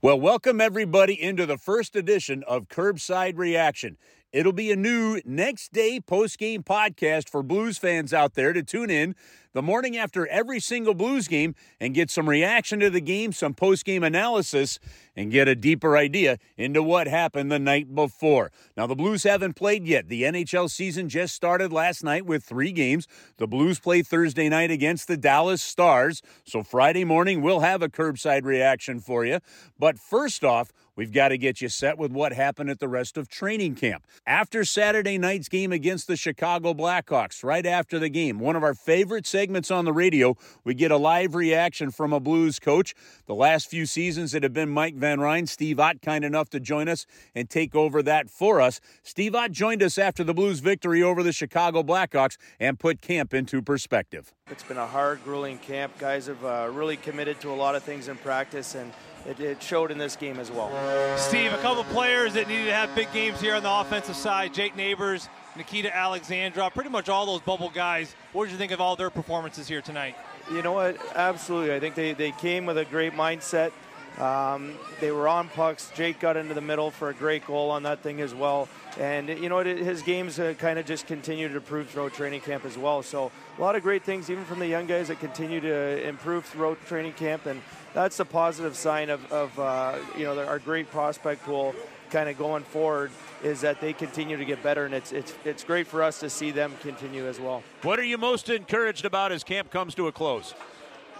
Well, welcome everybody into the first edition of Kerbside Reaction. It'll be a new next day post game podcast for Blues fans out there to tune in the morning after every single Blues game and get some reaction to the game, some post game analysis, and get a deeper idea into what happened the night before. Now, the Blues haven't played yet. The NHL season just started last night with three games. The Blues play Thursday night against the Dallas Stars. So, Friday morning, we'll have a Kerbside reaction for you. But first off, We've got to get you set with what happened at the rest of training camp. After Saturday night's game against the Chicago Blackhawks, right after the game, one of our favorite segments on the radio, we get a live reaction from a Blues coach. The last few seasons it had been Mike Van Ryn, Steve Ott kind enough to join us and take over that for us. Steve Ott joined us after the Blues victory over the Chicago Blackhawks and put camp into perspective. It's been a hard, grueling camp. Guys have uh, really committed to a lot of things in practice, and it, it, showed in this game as well. Steve, a couple players that needed to have big games here on the offensive side Jake Neighbors, Nikita Alexandrov, pretty much all those bubble guys. What did you think of all their performances here tonight? You know what? Absolutely. I think they, they came with a great mindset. Um, they were on pucks. Jake got into the middle for a great goal on that thing as well. And you know? His games uh, kind of just continue to improve throughout training camp as well. So a lot of great things, even from the young guys that continue to improve throughout training camp. And that's a positive sign of, of uh, you know our great prospect pool kind of going forward is that they continue to get better and it's it's it's great for us to see them continue as well. What are you most encouraged about as camp comes to a close?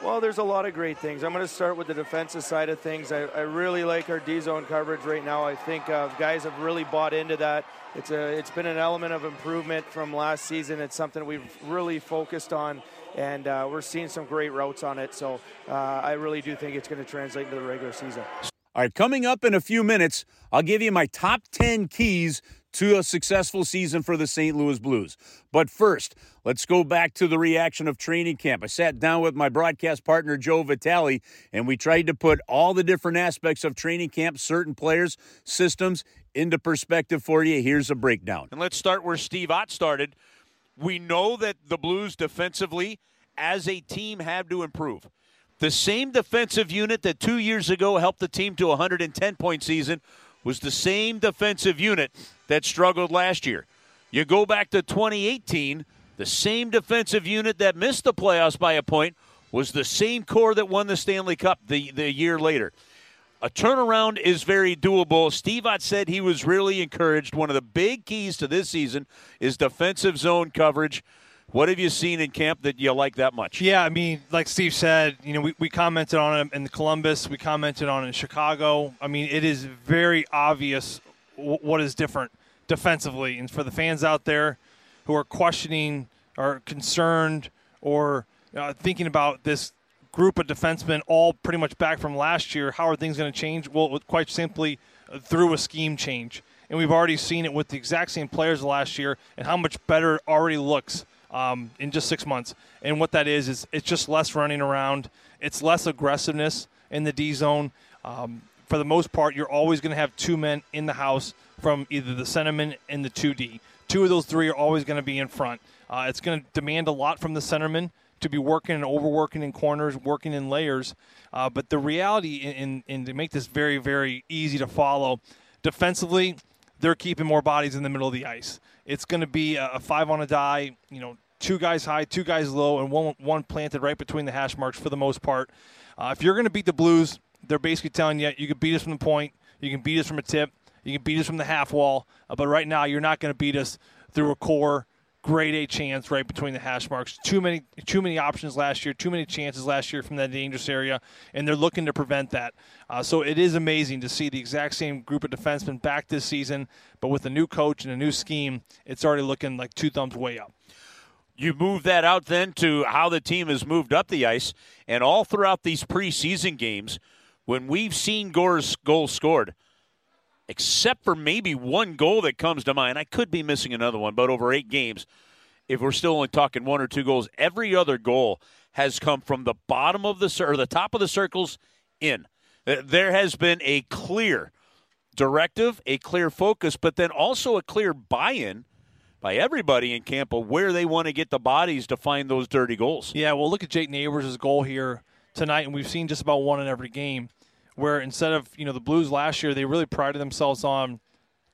Well, there's a lot of great things. I'm going to start with the defensive side of things. I, I really like our D zone coverage right now. I think uh, guys have really bought into that. It's a it's been an element of improvement from last season. It's something we've really focused on and uh, we're seeing some great routes on it. So uh, I really do think it's going to translate into the regular season. All right, coming up in a few minutes, I'll give you my top 10 keys to a successful season for the St. Louis Blues. But first, let's go back to the reaction of training camp. I sat down with my broadcast partner, Joe Vitale, and we tried to put all the different aspects of training camp, certain players, systems, into perspective for you. Here's a breakdown. And let's start where Steve Ott started. We know that the Blues defensively, as a team, have to improve. The same defensive unit that two years ago helped the team to a 110 point season was the same defensive unit that struggled last year. You go back to 2018, the same defensive unit that missed the playoffs by a point was the same core that won the Stanley Cup the, the year later. A turnaround is very doable. Steve Ott said he was really encouraged. One of the big keys to this season is defensive zone coverage. What have you seen in camp that you like that much? Yeah, I mean, like Steve said, you know, we, we commented on it in Columbus, we commented on it in Chicago. I mean, it is very obvious w- what is different defensively. And for the fans out there who are questioning or concerned or uh, thinking about this group of defensemen all pretty much back from last year, how are things going to change? Well, quite simply, uh, through a scheme change. And we've already seen it with the exact same players last year and how much better it already looks um, in just six months. And what that is is it's just less running around. It's less aggressiveness in the D zone. Um, for the most part, you're always going to have two men in the house from either the centerman and the 2D. Two of those three are always going to be in front. Uh, it's going to demand a lot from the centerman to be working and overworking in corners, working in layers. Uh, but the reality, in to make this very, very easy to follow, defensively, they're keeping more bodies in the middle of the ice. It's going to be a, a five on a die, you know, two guys high, two guys low, and one one planted right between the hash marks for the most part. Uh, if you're going to beat the Blues, they're basically telling you you can beat us from the point, you can beat us from a tip, You can beat us from the half wall, uh, but right now you're not going to beat us through a core grade A chance right between the hash marks. Too many too many options last year, too many chances last year from that dangerous area, and they're looking to prevent that. Uh, so it is amazing to see the exact same group of defensemen back this season, but with a new coach and a new scheme, it's already looking like two thumbs way up. You move that out then to how the team has moved up the ice, and all throughout these preseason games, when we've seen Gore's goals scored, except for maybe one goal that comes to mind. I could be missing another one, but over eight games, if we're still only talking one or two goals, every other goal has come from the bottom of the or the top of the circles in. Uh, there has been a clear directive, a clear focus, but then also a clear buy-in by everybody in camp of where they want to get the bodies to find those dirty goals. Yeah, well, look at Jake Neighbors' goal here tonight, and we've seen just about one in every game where instead of you know the Blues last year, they really prided themselves on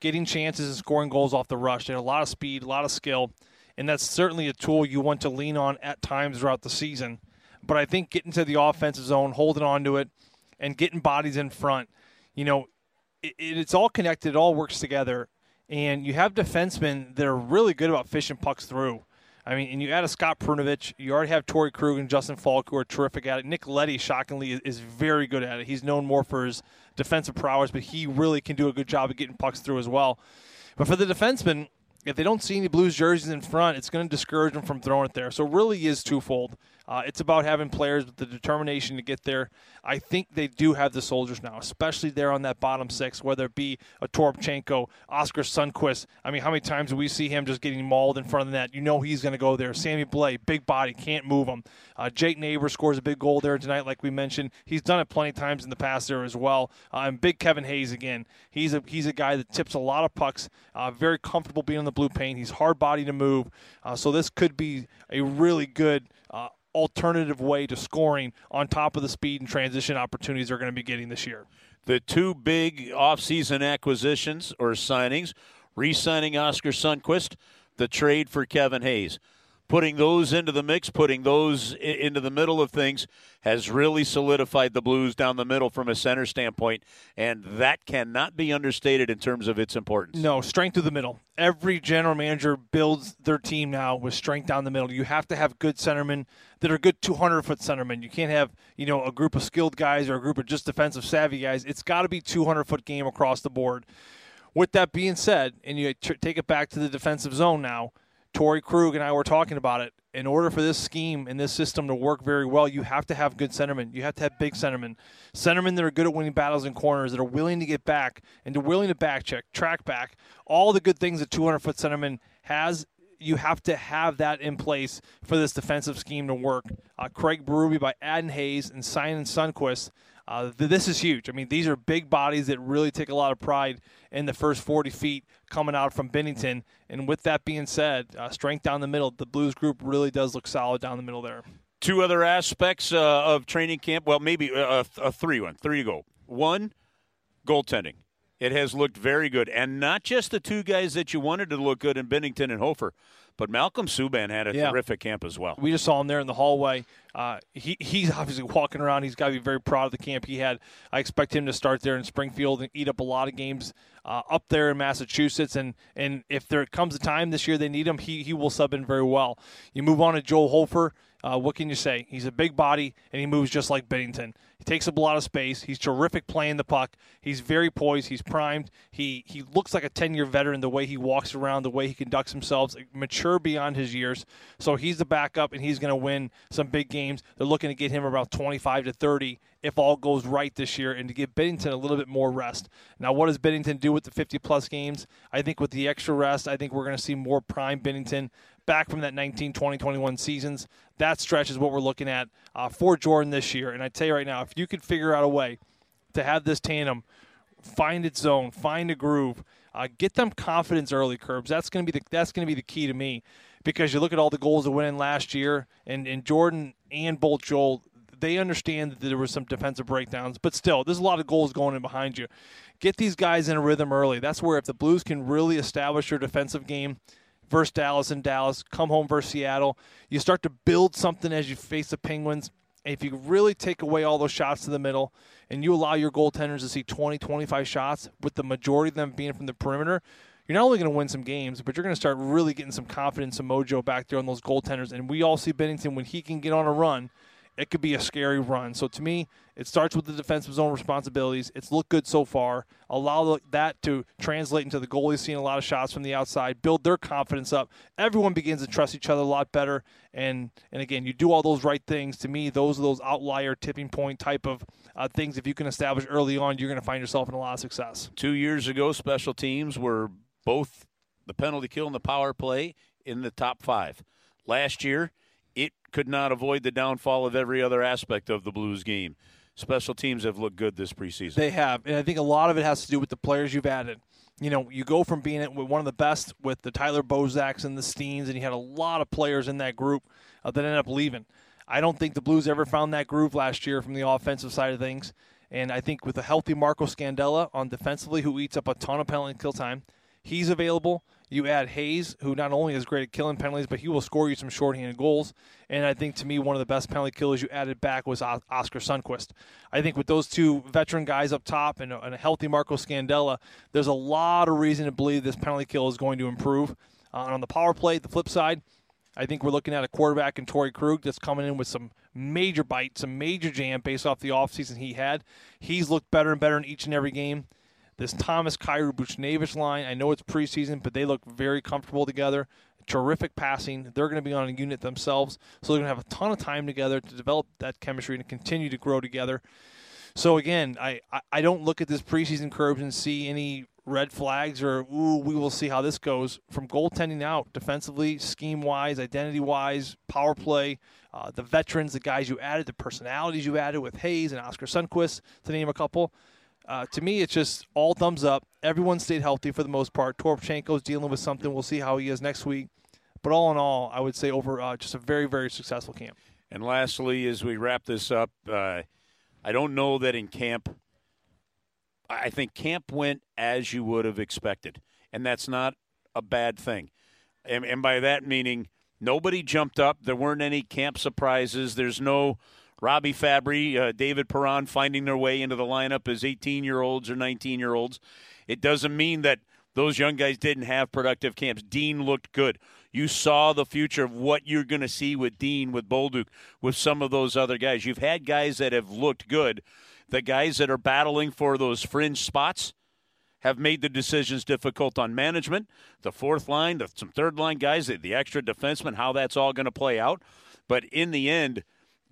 getting chances and scoring goals off the rush. They had a lot of speed, a lot of skill, and that's certainly a tool you want to lean on at times throughout the season. But I think getting to the offensive zone, holding on to it, and getting bodies in front, you know, it, it's all connected. It all works together. And you have defensemen that are really good about fishing pucks through. I mean, and you add a Scott Perunovich, You already have Torey Krug and Justin Faulk, who are terrific at it. Nick Leddy, shockingly, is very good at it. He's known more for his defensive prowess, but he really can do a good job of getting pucks through as well. But for the defensemen, if they don't see any Blues jerseys in front, it's going to discourage them from throwing it there. So it really is twofold. Uh, it's about having players with the determination to get there. I think they do have the soldiers now, especially there on that bottom six, whether it be a Toropchenko, Oskar Sundqvist. I mean, how many times do we see him just getting mauled in front of the net? You know he's going to go there. Sammi Blais, big body, can't move him. Uh, Jake Neighbor scores a big goal there tonight, like we mentioned. He's done it plenty of times in the past there as well. Uh, and big Kevin Hayes again. He's a he's a guy that tips a lot of pucks. Uh, very comfortable being on the blue paint. He's hard body to move. Uh, so this could be a really good uh, alternative way to scoring on top of the speed and transition opportunities they're going to be getting this year. The two big offseason acquisitions or signings, re-signing Oskar Sundqvist, the trade for Kevin Hayes putting those into the mix, putting those into the middle of things, has really solidified the Blues down the middle from a center standpoint, and that cannot be understated in terms of its importance. No, strength of the middle. Every general manager builds their team now with strength down the middle. You have to have good centermen that are good 200 foot centermen. You can't have you know a group of skilled guys or a group of just defensive savvy guys. It's got to be 200 foot game across the board. With that being said, and you take it back to the defensive zone now Torey Krug and I were talking about it. In order for this scheme and this system to work very well, you have to have good centermen. You have to have big centermen. Centermen that are good at winning battles in corners, that are willing to get back and they're willing to back check, track back. All the good things a 200 foot centerman has you have to have that in place for this defensive scheme to work. Uh, Craig Berube by Adden Hayes and Simon Sundqvist uh, this is huge. I mean, these are big bodies that really take a lot of pride in the first 40 feet coming out from Binnington. And with that being said, uh, strength down the middle, the Blues group really does look solid down the middle there. Two other aspects uh, of training camp. Well, maybe a, a three one, three to go. One, goaltending. It has looked very good, and not just the two guys that you wanted to look good in Binnington and Hofer, but Malcolm Subban had a yeah. terrific camp as well. We just saw him there in the hallway. Uh, he, he's obviously walking around. He's got to be very proud of the camp he had. I expect him to start there in Springfield and eat up a lot of games uh, up there in Massachusetts. And, and if there comes a time this year they need him, he, he will sub in very well. You move on to Joel Hofer. Uh, what can you say? He's a big body and he moves just like Binnington. He takes up a lot of space. He's terrific playing the puck. He's very poised. He's primed. He he looks like a 10-year veteran the way he walks around, the way he conducts himself, mature beyond his years. So he's the backup and he's going to win some big games. They're looking to get him about 25 to 30 if all goes right this year and to give Binnington a little bit more rest. Now, what does Binnington do with the 50 plus games? I think with the extra rest, I think we're going to see more prime Binnington back from that 19, 20, 21 seasons. That stretch is what we're looking at uh, for Jordan this year. And I tell you right now, if you could figure out a way to have this tandem find its zone, find a groove, uh, get them confidence early, Kerbs. That's going to be the that's going to be the key to me, because you look at all the goals that went in last year, and, and Jordan and Bolt Joel, they understand that there were some defensive breakdowns, but still, there's a lot of goals going in behind you. Get these guys in a rhythm early. That's where if the Blues can really establish their defensive game, versus Dallas and Dallas, come home versus Seattle. You start to build something as you face the Penguins. if you really take away all those shots to the middle and you allow your goaltenders to see 20, 25 shots, with the majority of them being from the perimeter, you're not only going to win some games, but you're going to start really getting some confidence and mojo back there on those goaltenders. And we all see Binnington when he can get on a run – it could be a scary run. So to me, it starts with the defensive zone responsibilities. It's looked good so far. Allow that to translate into the goalies seeing a lot of shots from the outside, build their confidence up. Everyone begins to trust each other a lot better. And and again, you do all those right things. To me, those are those outlier tipping point type of uh, things. If you can establish early on, you're going to find yourself in a lot of success. Two years ago, special teams were both the penalty kill and the power play in the top five. Last year, it could not avoid the downfall of every other aspect of the Blues game. Special teams have looked good this preseason. They have, and I think a lot of it has to do with the players you've added. You know, you go from being one of the best with the Tyler Bozaks and the Steens, and you had a lot of players in that group uh, that ended up leaving. I don't think the Blues ever found that groove last year from the offensive side of things. And I think with a healthy Marco Scandella on defensively, who eats up a ton of penalty kill time, he's available. You add Hayes, who not only is great at killing penalties, but he will score you some shorthanded goals. And I think to me, one of the best penalty killers you added back was Oskar Sundqvist. I think with those two veteran guys up top and a, healthy Marco Scandella, there's a lot of reason to believe this penalty kill is going to improve. Uh, on the power play, the flip side, I think we're looking at a quarterback in Torey Krug that's coming in with some major bite, some major jam based off the offseason he had. He's looked better and better in each and every game this Thomas Kyrou Buchnevich line. I know it's preseason, but they look very comfortable together. Terrific passing. They're going to be on a unit themselves, so they're going to have a ton of time together to develop that chemistry and continue to grow together. So again, I, I don't look at this preseason Kerbs and see any red flags or ooh, we will see how this goes from goaltending out, defensively, scheme wise, identity wise, power play, uh, the veterans, the guys you added, the personalities you added with Hayes and Oskar Sundqvist, to name a couple. Uh, to me, it's just all thumbs up. Everyone stayed healthy for the most part. Toropchenko's dealing with something. We'll see how he is next week. But all in all, I would say over uh, just a very, very successful camp. And lastly, as we wrap this up, uh, I don't know that in camp, I think camp went as you would have expected. And that's not a bad thing. And, and by that meaning, nobody jumped up. There weren't any camp surprises. There's no Robby Fabbri, uh, David Perron finding their way into the lineup as 18 year olds or 19 year olds. It doesn't mean that those young guys didn't have productive camps. Dean looked good. You saw the future of what you're going to see with Dean, with Bolduc, with some of those other guys. You've had guys that have looked good. The guys that are battling for those fringe spots have made the decisions difficult on management. The fourth line, the, some third line guys, the, the extra defensemen, how that's all going to play out. But in the end,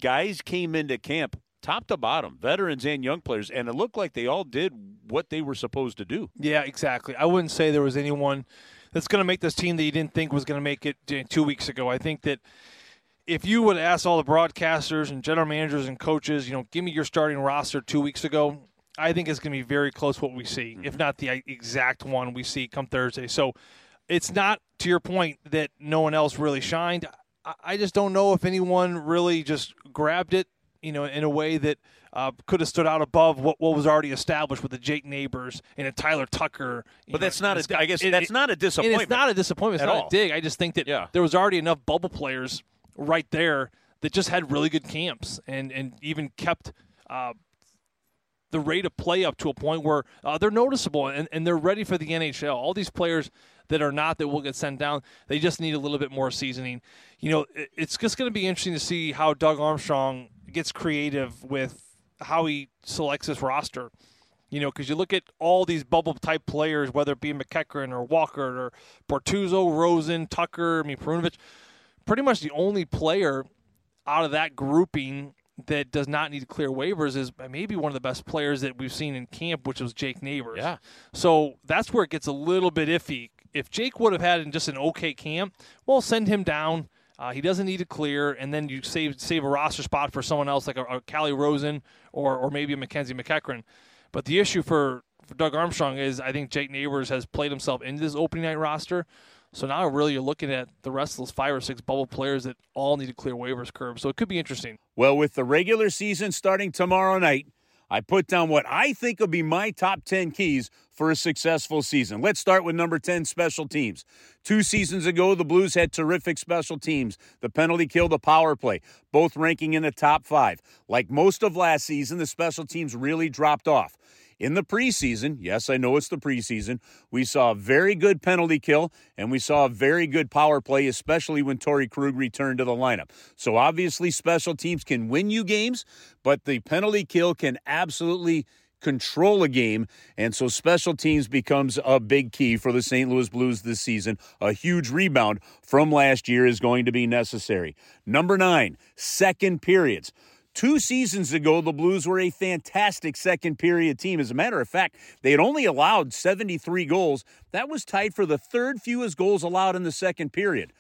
guys came into camp top to bottom, veterans and young players, and it looked like they all did what they were supposed to do. Yeah, exactly. I wouldn't say there was anyone that's going to make this team that you didn't think was going to make it two weeks ago. I think that if you would ask all the broadcasters and general managers and coaches, you know, give me your starting roster two weeks ago, I think it's going to be very close what we see, mm-hmm. if not the exact one we see come Thursday. So it's not to your point that no one else really shined. I just don't know if anyone really just grabbed it, you know, in a way that uh, could have stood out above what, what was already established with the Jake Neighbors and a Tyler Tucker. But that's not a, I guess it, that's it, not a disappointment. it's not a disappointment. It's not all. a dig. I just think that yeah. there was already enough bubble players right there that just had really good camps and, and even kept uh, the rate of play up to a point where uh, they're noticeable and, and they're ready for the NHL. All these players – that are not that will get sent down. They just need a little bit more seasoning. You know, it's just going to be interesting to see how Doug Armstrong gets creative with how he selects his roster. You know, because you look at all these bubble type players, whether it be MacEachern or Walker or Bortuzzo, Rosen, Tucker, I mean, Perunovich, pretty much the only player out of that grouping that does not need to clear waivers is maybe one of the best players that we've seen in camp, which was Jake Neighbors. Yeah. So that's where it gets a little bit iffy if Jake would have had just an okay camp, well, send him down. Uh, he doesn't need to clear, and then you save save a roster spot for someone else like a, a Calle Rosen or or maybe a Mackenzie MacEachern. But the issue for, for Doug Armstrong is I think Jake Neighbors has played himself into this opening night roster. So now really you're looking at the rest of those five or six bubble players that all need to clear waivers curve. So it could be interesting. Well, with the regular season starting tomorrow night, I put down what I think will be my top 10 keys for a successful season. Let's start with number 10 special teams. Two seasons ago, the Blues had terrific special teams. The penalty kill, the power play, both ranking in the top five. Like most of last season, the special teams really dropped off. In the preseason, yes, I know it's the preseason, we saw a very good penalty kill and we saw a very good power play, especially when Torey Krug returned to the lineup. So obviously, special teams can win you games, but the penalty kill can absolutely control a game. And so special teams becomes a big key for the St. Louis Blues this season. A huge rebound from last year is going to be necessary. Number nine, second periods. Two seasons ago, the Blues were a fantastic second period team. As a matter of fact, they had only allowed 73 goals. That was tied for the third fewest goals allowed in the second period.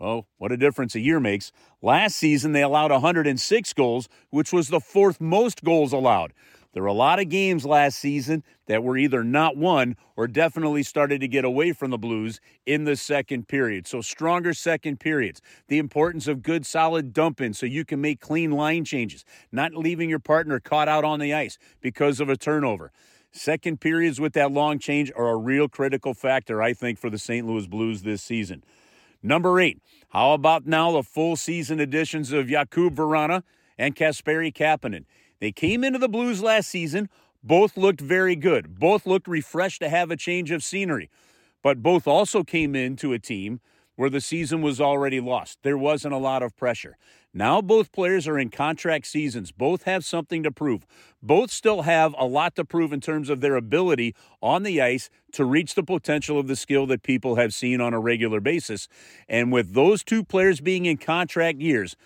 Oh, what a difference a year makes. Last season, they allowed 106 goals, which was the fourth most goals allowed. There were a lot of games last season that were either not won or definitely started to get away from the Blues in the second period. So, stronger second periods. The importance of good, solid dump in so you can make clean line changes, not leaving your partner caught out on the ice because of a turnover. Second periods with that long change are a real critical factor, I think, for the St. Louis Blues this season. Number eight, how about now the full season additions of Jakub Vrana and Kasperi Kapanen? They came into the Blues last season. Both looked very good. Both looked refreshed to have a change of scenery. But both also came into a team where the season was already lost. There wasn't a lot of pressure. Now both players are in contract seasons. Both have something to prove. Both still have a lot to prove in terms of their ability on the ice to reach the potential of the skill that people have seen on a regular basis. And with those two players being in contract years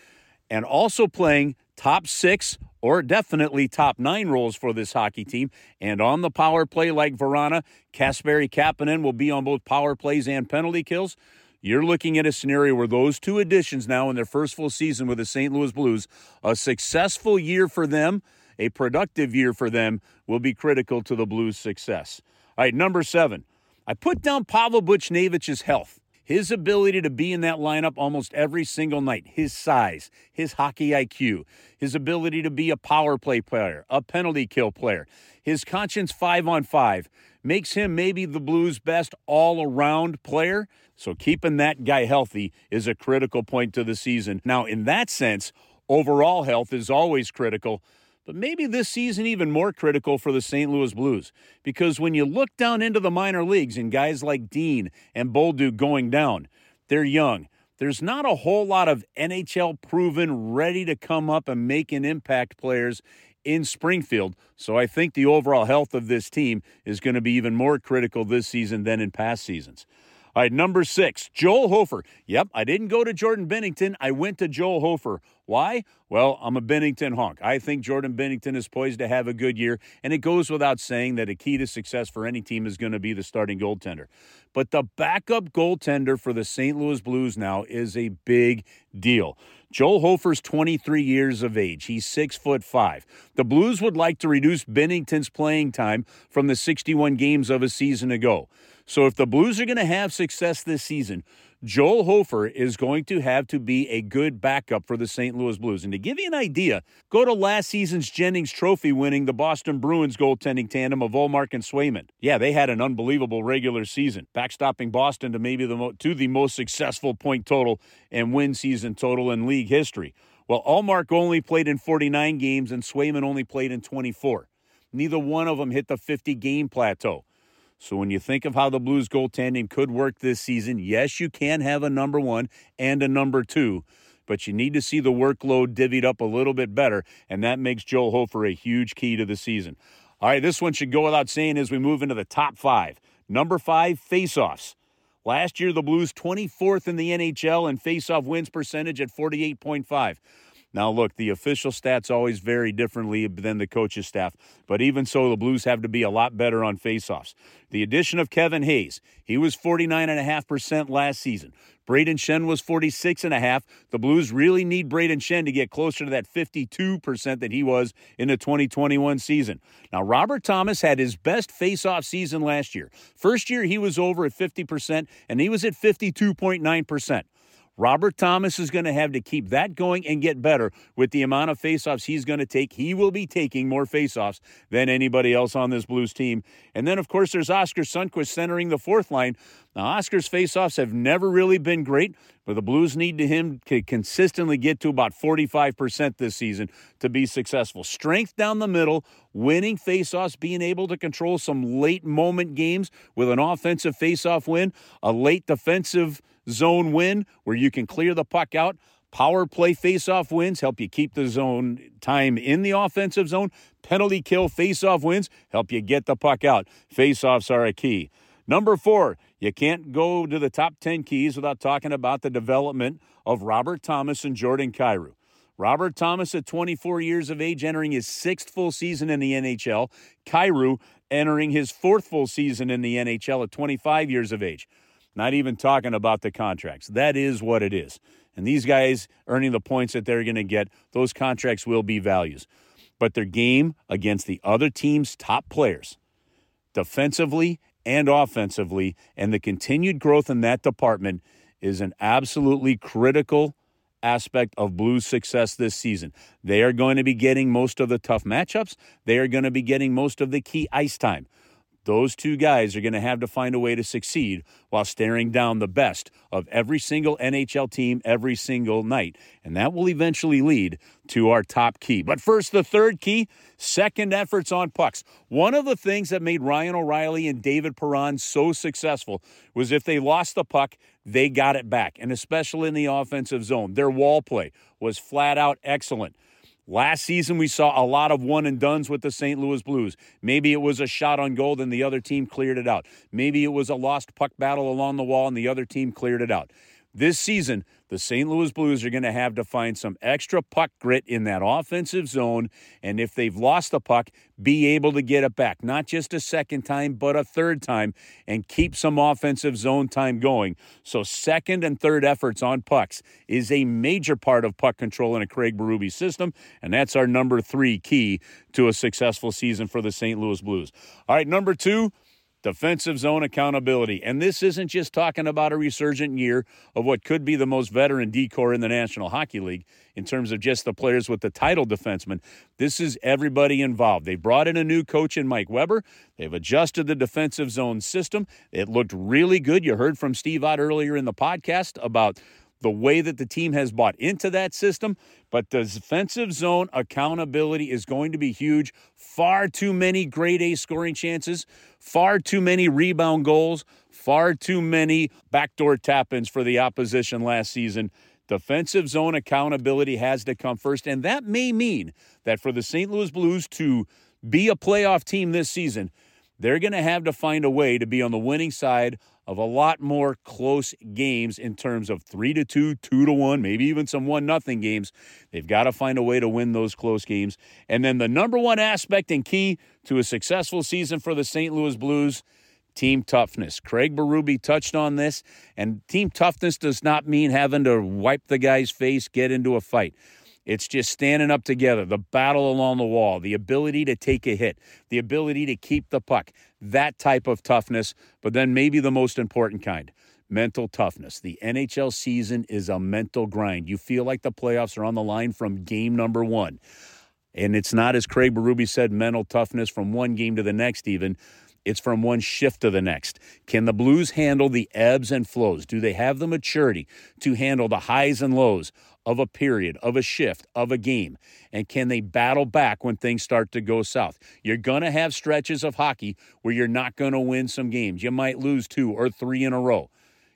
and also playing top six or definitely top nine roles for this hockey team. And on the power play, like Vrana, Kasperi Kapanen will be on both power plays and penalty kills. You're looking at a scenario where those two additions now in their first full season with the St. Louis Blues, a successful year for them, a productive year for them, will be critical to the Blues' success. All right, number seven. I put down Pavel Buchnevich's health. His ability to be in that lineup almost every single night, his size, his hockey IQ, his ability to be a power play player, a penalty kill player, his conscience five on five makes him maybe the Blues' best all around player. So keeping that guy healthy is a critical point to the season. Now, in that sense, overall health is always critical but maybe this season even more critical for the St. Louis Blues. Because when you look down into the minor leagues and guys like Dean and Bolduc going down, they're young. There's not a whole lot of NHL proven, ready to come up and make an impact players in Springfield. So I think the overall health of this team is going to be even more critical this season than in past seasons. All right, number six, Joel Hofer. Yep, I didn't go to Jordan Binnington. I went to Joel Hofer. Why? Well, I'm a Binnington honk. I think Jordan Binnington is poised to have a good year, and it goes without saying that a key to success for any team is going to be the starting goaltender. But the backup goaltender for the St. Louis Blues now is a big deal. Joel Hofer's 23 years of age. He's six foot five. The Blues would like to reduce Binnington's playing time from the 61 games of a season ago. So if the Blues are going to have success this season, Joel Hofer is going to have to be a good backup for the St. Louis Blues. And to give you an idea, go to last season's Jennings Trophy winning the Boston Bruins goaltending tandem of Ullmark and Swayman. Yeah, they had an unbelievable regular season, backstopping Boston to maybe the mo- to the most successful point total and win season total in league history. Well, Ullmark only played in 49 games and Swayman only played in 24. Neither one of them hit the 50 game plateau. So when you think of how the Blues goaltending could work this season, yes, you can have a number one and a number two, but you need to see the workload divvied up a little bit better, and that makes Joel Hofer a huge key to the season. All right, this one should go without saying as we move into the top five. Number five, faceoffs. Last year, the Blues 24th in the NHL in faceoff wins percentage at 48.5. Now, look, the official stats always vary differently than the coach's staff, but even so, the Blues have to be a lot better on faceoffs. The addition of Kevin Hayes, he was 49.5% last season. Brayden Schenn was 46.5. The Blues really need Brayden Schenn to get closer to that 52% that he was in the 2021 season. Now, Robert Thomas had his best faceoff season last year. First year, he was over at 50%, and he was at 52.9%. Robert Thomas is going to have to keep that going and get better with the amount of faceoffs he's going to take. He will be taking more faceoffs than anybody else on this Blues team. And then, of course, there's Oskar Sundqvist centering the fourth line. Now, Oskar's faceoffs have never really been great, but the Blues need to him to consistently get to about 45% this season to be successful. Strength down the middle, winning faceoffs, being able to control some late moment games with an offensive faceoff win, a late defensive zone win where you can clear the puck out. Power play faceoff wins help you keep the zone time in the offensive zone. Penalty kill faceoff wins help you get the puck out. Faceoffs are a key. Number four, you can't go to the top 10 keys without talking about the development of Robert Thomas and Jordan Kyrou. Robert Thomas, at 24 years of age, entering his sixth full season in the NHL. Kyrou entering his fourth full season in the NHL at 25 years of age. Not even talking about the contracts. That is what it is. And these guys earning the points that they're going to get, those contracts will be values. But their game against the other team's top players, defensively and offensively, and the continued growth in that department is an absolutely critical aspect of Blues' success this season. They are going to be getting most of the tough matchups, they are going to be getting most of the key ice time. Those two guys are going to have to find a way to succeed while staring down the best of every single NHL team every single night. And that will eventually lead to our top key. But first, the third key second efforts on pucks. One of the things that made Ryan O'Reilly and David Perron so successful was if they lost the puck, they got it back. And especially in the offensive zone, their wall play was flat out excellent. Last season, we saw a lot of one and duns with the St. Louis Blues. Maybe it was a shot on goal and the other team cleared it out. Maybe it was a lost puck battle along the wall and the other team cleared it out. This season, the St. Louis Blues are going to have to find some extra puck grit in that offensive zone. And if they've lost the puck, be able to get it back, not just a second time, but a third time, and keep some offensive zone time going. So, second and third efforts on pucks is a major part of puck control in a Craig Berube system. And that's our number three key to a successful season for the St. Louis Blues. All right, number two defensive zone accountability. And this isn't just talking about a resurgent year of what could be the most veteran D corps in the National Hockey League in terms of just the players with the title defenseman. This is everybody involved. They brought in a new coach in Mike Weber. They've adjusted the defensive zone system. It looked really good. You heard from Steve Ott earlier in the podcast about the way that the team has bought into that system. But the defensive zone accountability is going to be huge. Far too many grade A scoring chances, far too many rebound goals, far too many backdoor tap ins for the opposition last season. Defensive zone accountability has to come first. And that may mean that for the St. Louis Blues to be a playoff team this season, they're going to have to find a way to be on the winning side of a lot more close games in terms of three to two, two to one, maybe even some one nothing games. They've got to find a way to win those close games. And then the number one aspect and key to a successful season for the St. Louis Blues. Team toughness. Craig Berube touched on this, and team toughness does not mean having to wipe the guy's face, get into a fight. It's just standing up together, the battle along the wall, the ability to take a hit, the ability to keep the puck, that type of toughness. But then maybe the most important kind mental toughness. The NHL season is a mental grind. You feel like the playoffs are on the line from game number one. And it's not, as Craig Berube said, mental toughness from one game to the next, even. It's from one shift to the next. Can the Blues handle the ebbs and flows? Do they have the maturity to handle the highs and lows of a period, of a shift, of a game? And can they battle back when things start to go south? You're going to have stretches of hockey where you're not going to win some games. You might lose two or three in a row.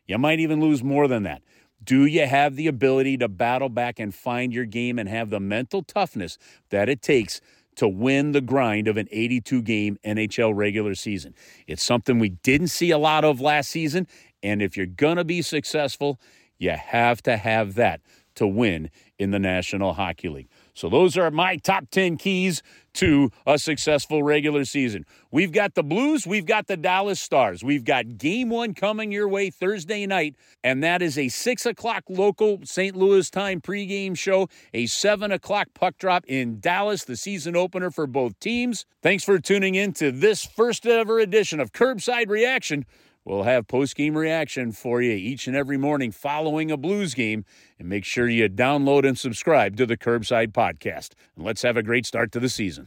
You might even lose more than that. Do you have the ability to battle back and find your game and have the mental toughness that it takes to win the grind of an 82 game NHL regular season? It's something we didn't see a lot of last season. And if you're going to be successful, you have to have that to win in the National Hockey League. So, those are my top 10 keys to a successful regular season. We've got the Blues, we've got the Dallas Stars. We've got game one coming your way Thursday night, and that is a 6 o'clock local St. Louis time pregame show, a 7 o'clock puck drop in Dallas, the season opener for both teams. Thanks for tuning in to this first ever edition of Kerbside Reaction We'll have post game reaction for you each and every morning following a Blues game. And make sure you download and subscribe to the Kerbside Podcast. And let's have a great start to the season.